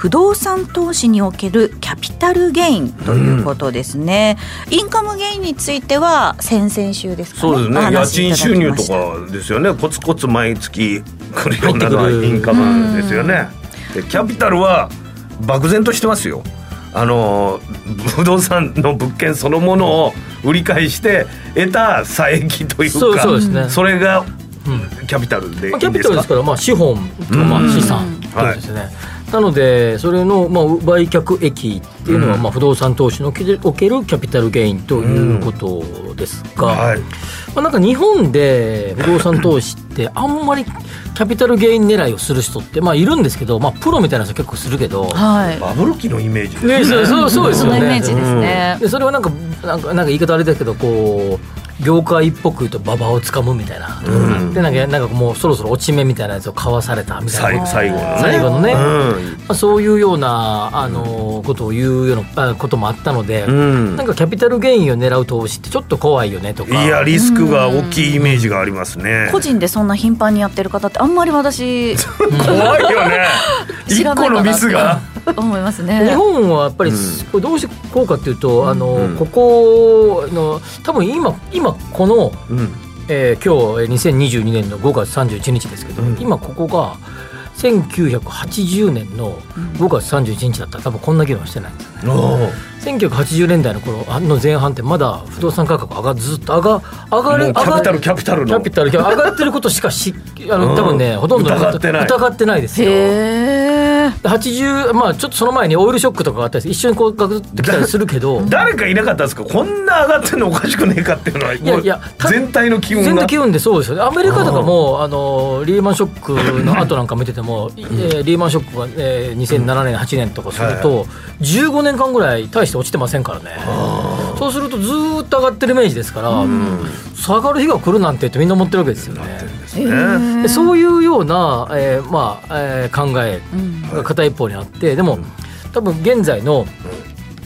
不動産投資におけるキャピタルゲインということですね、うん、インカムゲインについては先々週ですかね。そうですね。家賃収入とかですよね。コツコツ毎月来るようなのはインカムですよね。でキャピタルは漠然としてますよ。あの不動産の物件そのものを売り買いして得た差益というかそうそうです、ね、それがキャピタルでいいんですか、キャピタルですからまあ資本とまあ資産とですね、はい、なのでそれのまあ売却益っていうのはまあ不動産投資のおけるキャピタルゲインということですが、はい、まあ、なんか日本で不動産投資って あんまりキャピタルゲイン狙いをする人ってまあいるんですけど、まあ、プロみたいな人結構するけど、はい、バブル期のイメージですね。ねそうそうですよね。そイメージですね、でそれはなんかなんかなんか言い方あれだけどこう業界っぽく言うと馬場をつかむみたいな、うん、でなんかなんかもうそろそろ落ち目みたいなやつを買わされたみたいな。最後のね。最後のね、うん、まあ、そういうようなあのことを言うようなこともあったので、うん、なんかキャピタルゲインを狙う投資ってちょっと怖いよねとか。いやリスクが大きいイメージがありますね、個人でそんな頻繁にやってる方ってあんまり私 怖いよね。一個のミスが思いますね。日本はやっぱり、これどうしてこうかっていうと、あのここの多分今今この、うん。えー、今日2022年の5月31日ですけど、うん、今ここが1980年の5月31日だった。ら多分こんな議論してないんですよね。1980年代の頃の前半ってまだ不動産価格上がずっと上が上がるキャピタルキャピタルキャピタル上がってることしかしあの多分ねほとんど疑ってない。疑ってないですよ。80まあちょっとその前にオイルショックとかがあったり一緒にこうガクってきたりするけど。誰かいなかったんですか？こんな上がってるのおかしくねえかっていうのは。いやいや全体の気温が。全体気温でそうですよね。アメリカとかもあのリーマンショックの後なんか見てても、えー、リーマンショックが、えー、2007年8年とかすると、15年間ぐらい大して落ちてませんからね。そうするとずっと上がってるイメージですから、下がる日が来るなんてってみんな思ってるわけですよね。そういうような、えーまあえー、考えが片一方にあってでも多分現在の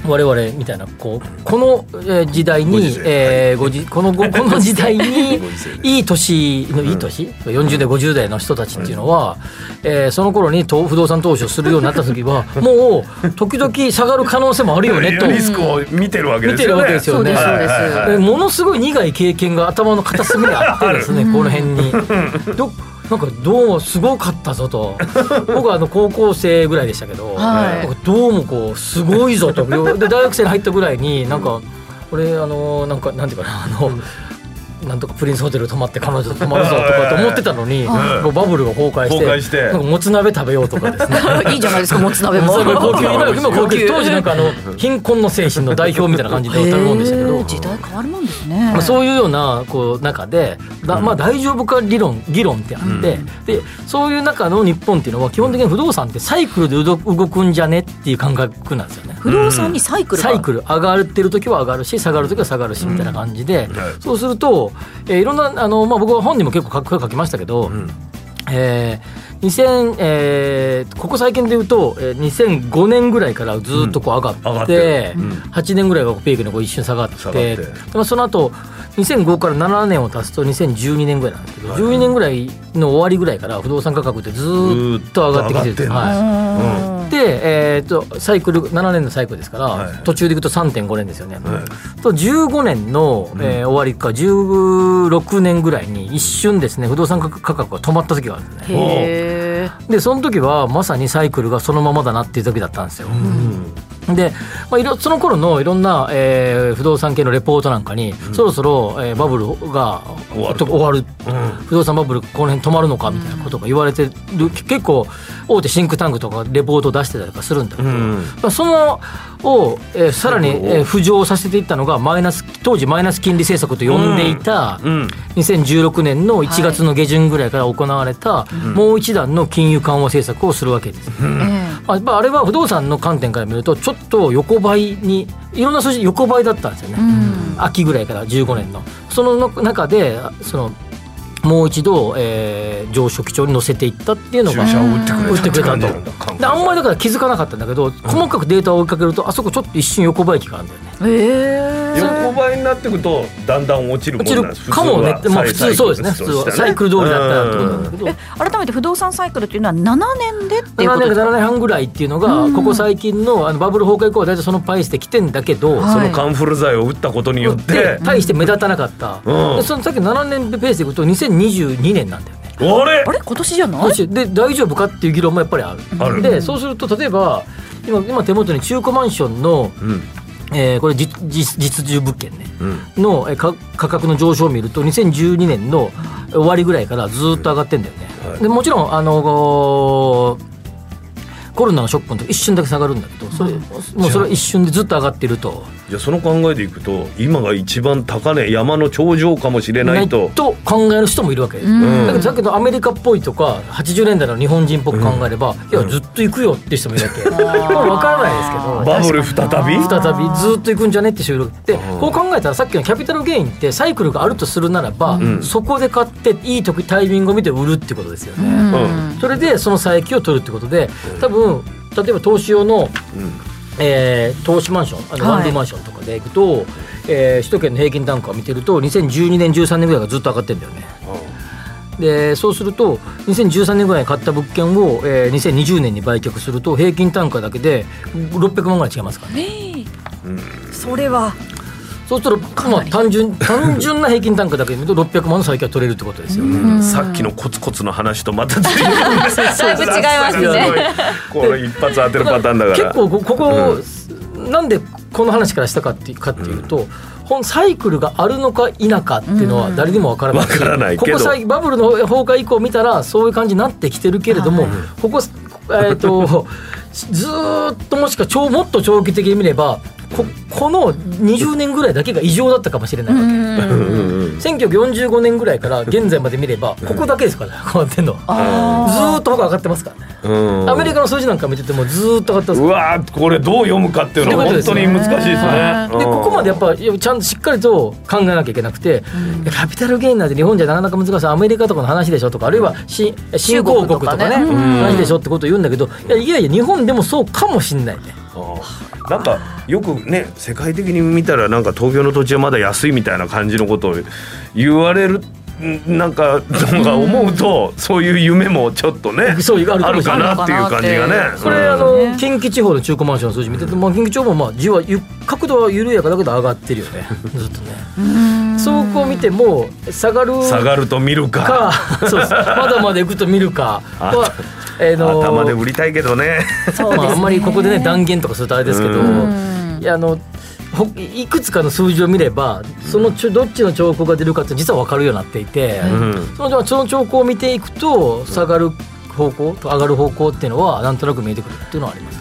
我々みたいなこう この時代に、えー、ごじこのこの時代にいい年のいい年、うん、40代50代の人たちっていうのは、えー、その頃に不動産投資をするようになった時は もう時々下がる可能性もあるよねと。リスクを見てるわけですよね。見てるわけですよね。ものすごい苦い経験が頭の片隅にあってですね この辺に。どなんかどうもすごかったぞと。僕はあの高校生ぐらいでしたけど、はい、どうもこうすごいぞと。で大学生に入ったぐらいになんか俺あのなんかなんていうかなあの。なんとかプリンスホテル泊まって彼女と泊まるぞとかと思ってたのに、もうバブルが崩壊して崩壊して。なんかもつ鍋食べようとかですね。いいじゃないですかもつ鍋も。高級今今高級。当時なんかあの貧困の精神の代表みたいな感じで食べ物でしたけど。時代変わるもんですね、まあ、そういうようなこう中でだ、まあ、大丈夫か理論議論ってあって、でそういう中の日本っていうのは基本的に不動産ってサイクルで動くんじゃねっていう感覚なんですよね。不動産にサイクルサイクル。上がってる時は上がるし下がる時は下がるしみたいな感じで、そうすると、えー、いろんなあの、まあ、僕は本にも結構書書きましたけど、うん、えー、2000えー、ここ最近で言うと、えー、2005年ぐらいからずっとこう上がって,、うんってうん、8年ぐらいがピークにこう一瞬下がって下って。まあ、その後2005から7年を足すと2012年ぐらいなんですけど、はい、12年ぐらいの終わりぐらいから不動産価格ってずっと上がってきてるはい、で、えーと、サイクル7年のサイクルですから、はい、途中でいくと3.5年ですよね、はい、と15年の、えー、終わりか16年ぐらいに一瞬ですね不動産価格が止まった時があるんですね。でその時はまさにサイクルがそのままだなっていう時だったんですよ、うんで、まあ、いろその頃のいろんな、えー、不動産系のレポートなんかに、うん、そろそろ、えー、バブルが終わる終わる、うん、不動産バブルこの辺止まるのかみたいなことが言われてる、結構大手シンクタンクとかレポートを出してたりとかするんだけど、うん。まあ、そのを、えーさらに、えー浮上させていったのがマイナス当時マイナス金利政策と呼んでいた、うん。2016年の1月の下旬ぐらいから行われた、もう一段の金融緩和政策をするわけです。えまあ、やっぱあれは不動産の観点から見るとちょっと横ばいにいろんな数字横ばいだったんですよね、秋ぐらいから15年の。そのの中でそのもう一度、えー上昇基調に乗せていったっていうのが注射を打ってくれた。打ってくれたと。であんまりだから気づかなかったんだけど細かくデータを追いかけるとあそこちょっと一瞬横ばい期があるんだよね。ええ横ばいになっていくとだんだん落ちるも落ちるんなんです。かもね。普通はまあ普通そうですね。普通はサイクル通りだったらってことなんだけどえ改めて不動産サイクルっていうのは7年でっていうこ7年か？とですか7年半ぐらいっていうのがここ最近のあのバブル崩壊以降は大体そのパイスで来てんだけど、はい。そのカンフル剤を打ったことによっでて大して目立たなかった、うん。でそのさっきの7年ペースでいくと2022年なんだよね。あれ？あれ？今年じゃない？で大丈夫かっていう議論もやっぱりある。ある。でそうすると例えば今今手元に中古マンションの、うんえーこれ実実実住物件ね。うん。の価格の上昇を見ると2012年の終わりぐらいからずっと上がってんだよね、はい。でもちろんあのコロナのショックの時一瞬だけ下がるんだけどそれもうそれは一瞬でずっと上がってると。じゃあその考えでいくと今が一番高値山の頂上かもしれないと。と考える人もいるわけ。です、うん。だけどだけどアメリカっぽいとか80年代の日本人っぽく考えれば、いやずっと行くよって人もいるわけ、まあ分からないですけど。バブル再び？再び。ずっと行くんじゃねって人いるでこう考えたらさっきのキャピタルゲインってサイクルがあるとするならば、ん。そこで買っていい時タイミングを見て売るってことですよね、うん。それでその差益を取るってことで多分例えば投資用の、えー投資マンションあのはい。ワンルームマンションとかでいくと、えー首都圏の平均単価を見てると2012年13年ぐらいがずっと上がってるんだよね。でそうすると2013年ぐらいに買った物件を、えー2020年に売却すると平均単価だけで600万ぐらい違いますからね。それはそうすると、まあ、単純 単純な平均単価だけで見ると600万の債権は取れるってことですよね。うん。さっきのコツコツの話とまた随分 だいぶ違いますね。これ一発当てるパターンだから結構こここ、なんでこの話からしたかっていうかっていうと、本サイクルがあるのか否かっていうのは誰にもわからない。し、わからないけど。ここ最バブルの崩壊以降見たらそういう感じになってきてるけれども、ここえっ、とずーっともしか長もっと長期的に見ればここの20年ぐらいだけが異常だったかもしれないわけ。1945年ぐらいから現在まで見ればここだけですからね変わってんの。はずーっと他上がってますからね。うん。アメリカの数字なんか見ててもずーっと上がってます。うわーこれどう読むかっていうのは本当に難しいですね。でここまでやっぱちゃんとしっかりと考えなきゃいけなくて、いやキャピタルゲインなんて日本じゃなかなか難しいアメリカとかの話でしょとかあるいは新新興国とかねね。話でしょってことを言うんだけどいやいやいや日本でもそうかもしんないね。うんなんかよくね世界的に見たらなんか東京の土地はまだ安いみたいな感じのことを言われるんなんかなんか思うとそういう夢もちょっとねそういうあるかあるもしれないかなっていう感じがね。これ、うん。あの近畿地方の中古マンションの数字見てて、まあ、近畿地方もまあじわゆ角度は緩やかだけど上がってるよね。ずっとね。そうこう見ても下がる下がると見るか。かそうです。まだまだ行くと見るか。は、えーの頭で売りたいけどね。まあ、あんまりここでね断言とかするとあれですけど、いやあのほいくつかの数字を見ればそのちょどっちの兆候が出るかって実は分かるようになっていて、ん。そのその兆候を見ていくと下がる方向と上がる方向っていうのはなんとなく見えてくるっていうのはあります。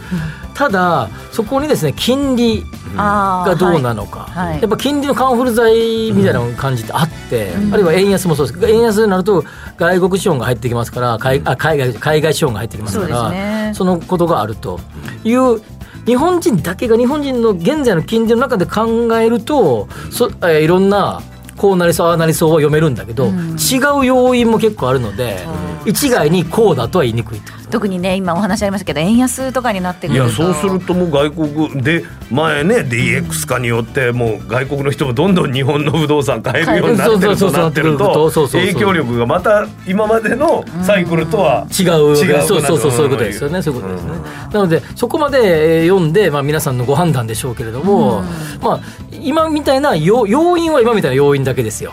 ただそこにですね金利がどうなのか、はい。はい。やっぱ金利のカンフル剤みたいな感じってあって、あるいは円安もそうです。円安になると外国資本が入ってきますから海あ海外海外資本が入ってきますからね。そのことがあるという日本人だけが日本人の現在の金利の中で考えるとそ、えーいろんなこうなりそうああなりそうは読めるんだけど、違う要因も結構あるので、一概にこうだとは言いにくいと？特にね今お話ありましたけど円安とかになってくるといやそうするともう外国で前ね DX 化によってもう外国の人もどんどん日本の不動産買えるようになってるそうそうそうとなってるとそうそうそうそう影響力がまた今までのサイクルとは違う違うそうそうそうそういうことですよねそういうことですね、なのでそこまでえー読んで、まあ、皆さんのご判断でしょうけれども、まあ今みたいな要要因は今みたいな要因だけですよ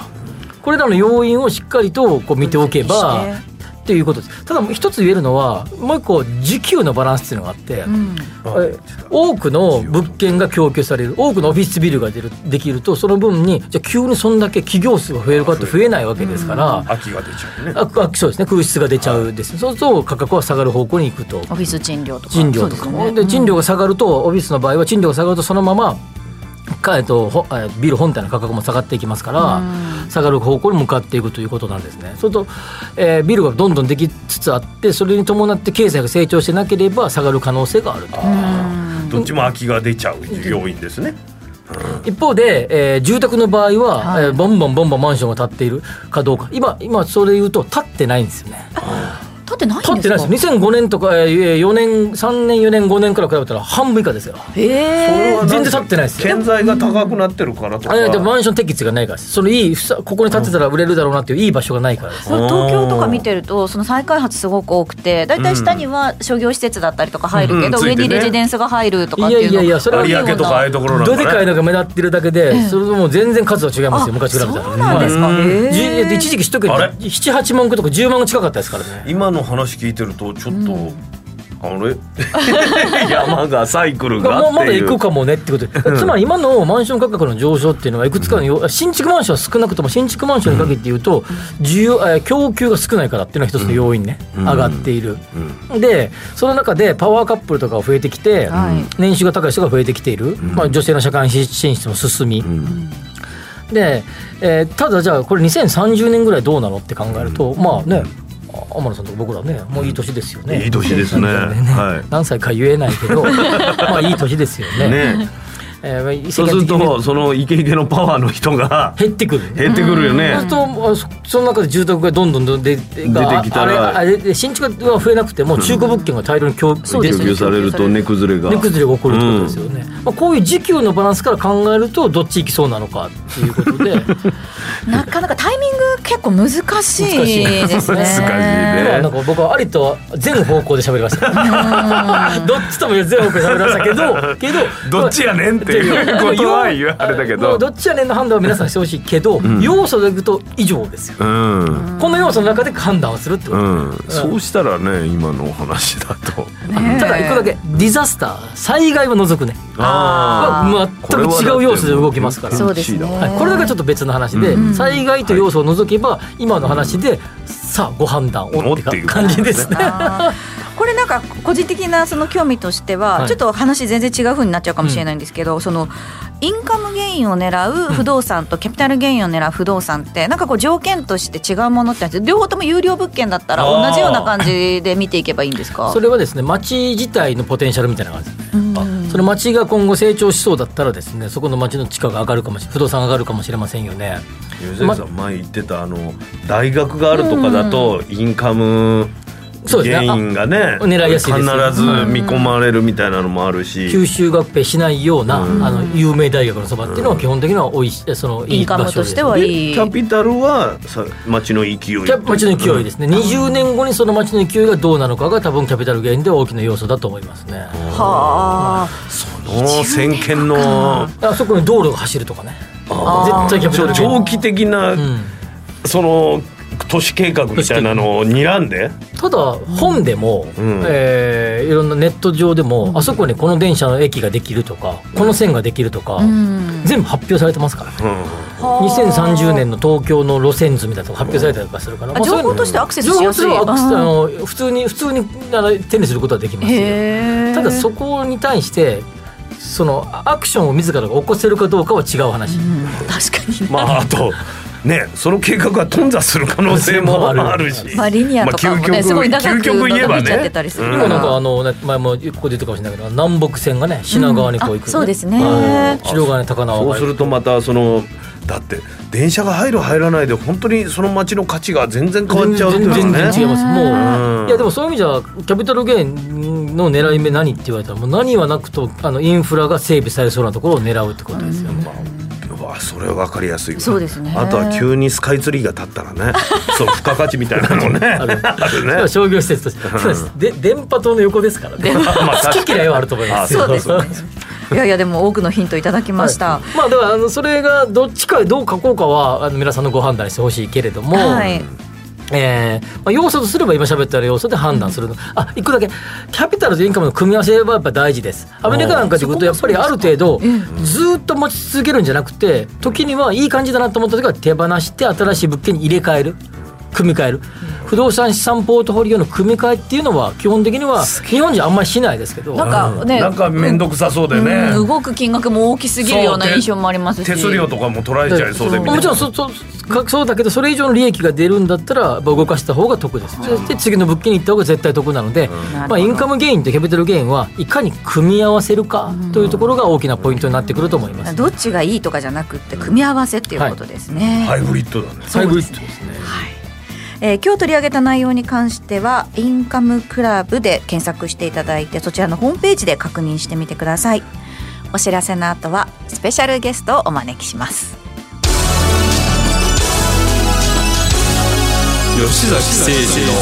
これらの要因をしっかりとこう見ておけばっていうことです。ただ一つ言えるのはもう一個需給のバランスっていうのがあって、うん。え多くの物件が供給される多くのオフィスビルが出るできるとその分にじゃあ急にそんだけ企業数が増えるかって増えないわけですから、秋が出ちゃうね。ああそうですね。空室が出ちゃうです。ね、そうすると価格は下がる方向に行くと。オフィス賃料とか。賃料とかもで,、賃料が下がるとオフィスの場合は賃料が下がるとそのままかえっとビル本体の価格も下がっていきますから、下がる方向に向かっていくということなんですね。それと、えービルがどんどんできつつあってそれに伴って経済が成長してなければ下がる可能性があると。どっちも秋が出ちゃう要因ですね。一方で、えー住宅の場合は、はい。えーボンボンボンボンマンションが建っているかどうか。今今それ言うと建ってないんですよね。立ってないんですか？建ってないです。よ2005年とか、えー4年3年4年5年から比べたら半分以下ですよ。へえ。全然立ってないですよ。建材が高くなってるからとか。あいやでもマンション適地がないからです。そのいいここに建てたら売れるだろうなっていういい場所がないからです。東京とか見てるとその再開発すごく多くてだいたい下には商業施設だったりとか入るけど、うん。うん上にレジデンスが入るとかっていうのいやいやいやそれは有明とかああいうところなんどでかいのが目立ってるだけで、それともう全然数は違いますよ。昔比べたらそうなんですか、一時期一桁あれ？78万個とか10万個近かったですからね。今の話聞いてるとちょっと、あれ？山がサイクルがままだっていう。行くかもねってことで、つまり今のマンション価格の上昇っていうのはいくつかのよ、新築マンションは少なくとも新築マンションに限って言うと、需要えー供給が少ないからっていうのは一つの要因ね、うん。上がっている、でその中でパワーカップルとかが増えてきて、はい。年収が高い人が増えてきている、まあ、女性の社会進出も進み、で、えーただじゃあこれ2030年ぐらいどうなのって考えると、まあねあ天野さんとか僕らねもういい年ですよね。いい年ですね。はい。何歳か言えないけど まあいい年ですよね。ね。えーまあそうする世間的にとそのイケイケのパワーの人が減ってくる減ってくるよね。そうするとあそその中で住宅がどんどんどん出て出てきたらあれあれで新築が増えなくても中古物件が大量に供そうですね供給されると値崩れが。値崩れが起こるってことですよね、まあ、こういう時給のバランスから考えるとどっち行きそうなのかっていうことで。なかなかタイ結構難しいですね。難しいね。まあなんか僕はありと全方向で喋りました。どっちとも全方向で喋りましたけどけどどっちやねんっていうことは言われたけど。どっちやねんの判断は皆さんしてほしいけど、要素でいくと以上ですよ。うん。この要素の中で判断をするってこと、うん、そうしたらね今のお話だと。ねただ一個だけディザスター災害を除くね。あは全く違う要素で動きますから。そうですね。はい、これだけちょっと別の話で、災害と要素を除けば今の話で、さあご判断をっておっていう。感じですね。これなんか個人的なその興味としては、はい。ちょっと話全然違う風になっちゃうかもしれないんですけど、そのインカムゲインを狙う不動産とキャピタルゲインを狙う不動産ってなんかこう条件として違うものって両方とも有料物件だったら同じような感じで見ていけばいいんですか？それはですね町自体のポテンシャルみたいな感じその町が今後成長しそうだったらですねそこの町の地価が上がるかもしれ不動産が上がるかもしれませんよね。吉崎さん前言ってたあの大学があるとかだとインカム原因がねあ狙いやすいですよ。必ず見込まれるみたいなのもあるし。吸収合併しないような、うん。あの有名大学のそばっていうのは基本的にはおいしそのいい場所で。すとしてはでい。いキャピタルはさ町の勢い。キャ町の勢いですね、20年後にその町の勢いがどうなのかが多分キャピタルゲインで大きな要素だと思いますね。はあお先見のあそこに道路が走るとかね。絶対キャピタル長期的な、うん。その都市計画みたいなのを睨んでただ本でも、うんえーいろんなネット上でも、あそこにこの電車の駅ができるとかこの線ができるとか、うん全部発表されてますからねうん2030年の東京の路線図みたいなのが発表されたりとかするから、あ情報としてアクセスしやすい情報としてはアクセスあの普通に普通に手にすることはできますただそこに対してそのアクションを自らが起こせるかどうかは違う話、確かにまああとねその計画が頓挫する可能性も ある。し。まあリニアとかもね、まあ究極すごい長く究極言えば伸びちゃってねたりする。うん今なんかあの、ね、前もここで言ったかもしれないけど南北線がね品川にこう行く、うんあそうですね。はい。白金高輪そうするとまたそのだって電車が入る入らないで本当にその街の価値が全然変わっちゃうっていうの全然はね違います。もう、うん。いやでもそういう意味じゃキャピタルゲインの狙い目何って言われたらもう何はなくとあのインフラが整備されそうなところを狙うってことですよ、うわそれは分かりやすい。わそうですね。あとは急にスカイツリーが立ったらね そう付加価値みたいなのねあるね。商業施設として、そうです。で電波塔の横ですからね。まあ好き嫌いはあると思います。そうですね。いやいやでも多くのヒントいただきました、はいまあだからあのそれがどっちかどう書こうかはあの皆さんのご判断にしてほしいけれども、はいえーまあ、要素とすれば今喋った要素で判断するの、うん、あ一個だけ。キャピタルとインカムの組み合わせはやっぱ大事です。アメリカなんかでいうとやっぱりある程度ずっと持ち続けるんじゃなくて時にはいい感じだなと思った時は手放して新しい物件に入れ替える組み替える、不動産資産ポートフォリオの組み替えっていうのは基本的には日本じゃあんまりしないですけど。なんかね、なんか面倒くさそうでね、うん、動く金額も大きすぎるような印象もありますし。手数料とかも取られちゃいそうでもちろんそそそうだけどそれ以上の利益が出るんだったら動かした方が得です、そして次の物件に行った方が絶対得なので、まあ、インカムゲインとキャピタルゲインはいかに組み合わせるかというところが大きなポイントになってくると思います、どっちがいいとかじゃなくて組み合わせっていうことですね、はい、ハイブリッドだね。ハイブリッドですね、はいえー、今日取り上げた内容に関してはインカムクラブで検索していただいてそちらのホームページで確認してみてください。お知らせの後はスペシャルゲストをお招きします。吉崎誠二の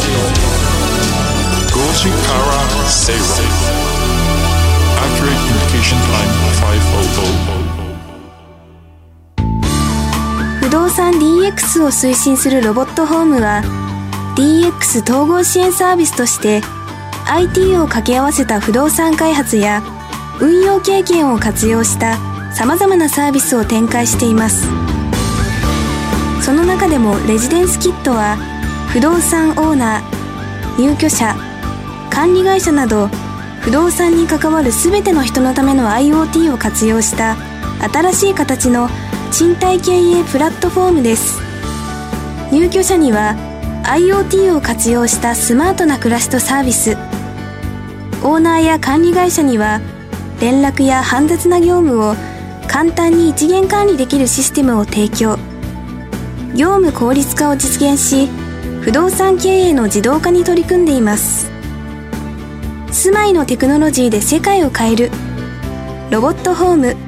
5時から正論 Accurate Communication Time 500動産 DX を推進するロボットホームは DX 統合支援サービスとして IT を掛け合わせた不動産開発や運用経験を活用した様々なサービスを展開しています。その中でもレジデンスキットは不動産オーナー入居者管理会社など不動産に関わる全ての人のための IoT を活用した新しい形の賃貸経営プラットフォームです。入居者には IoT を活用したスマートな暮らしとサービス。オーナーや管理会社には連絡や煩雑な業務を簡単に一元管理できるシステムを提供。業務効率化を実現し不動産経営の自動化に取り組んでいます。住まいのテクノロジーで世界を変える。ロボットホーム。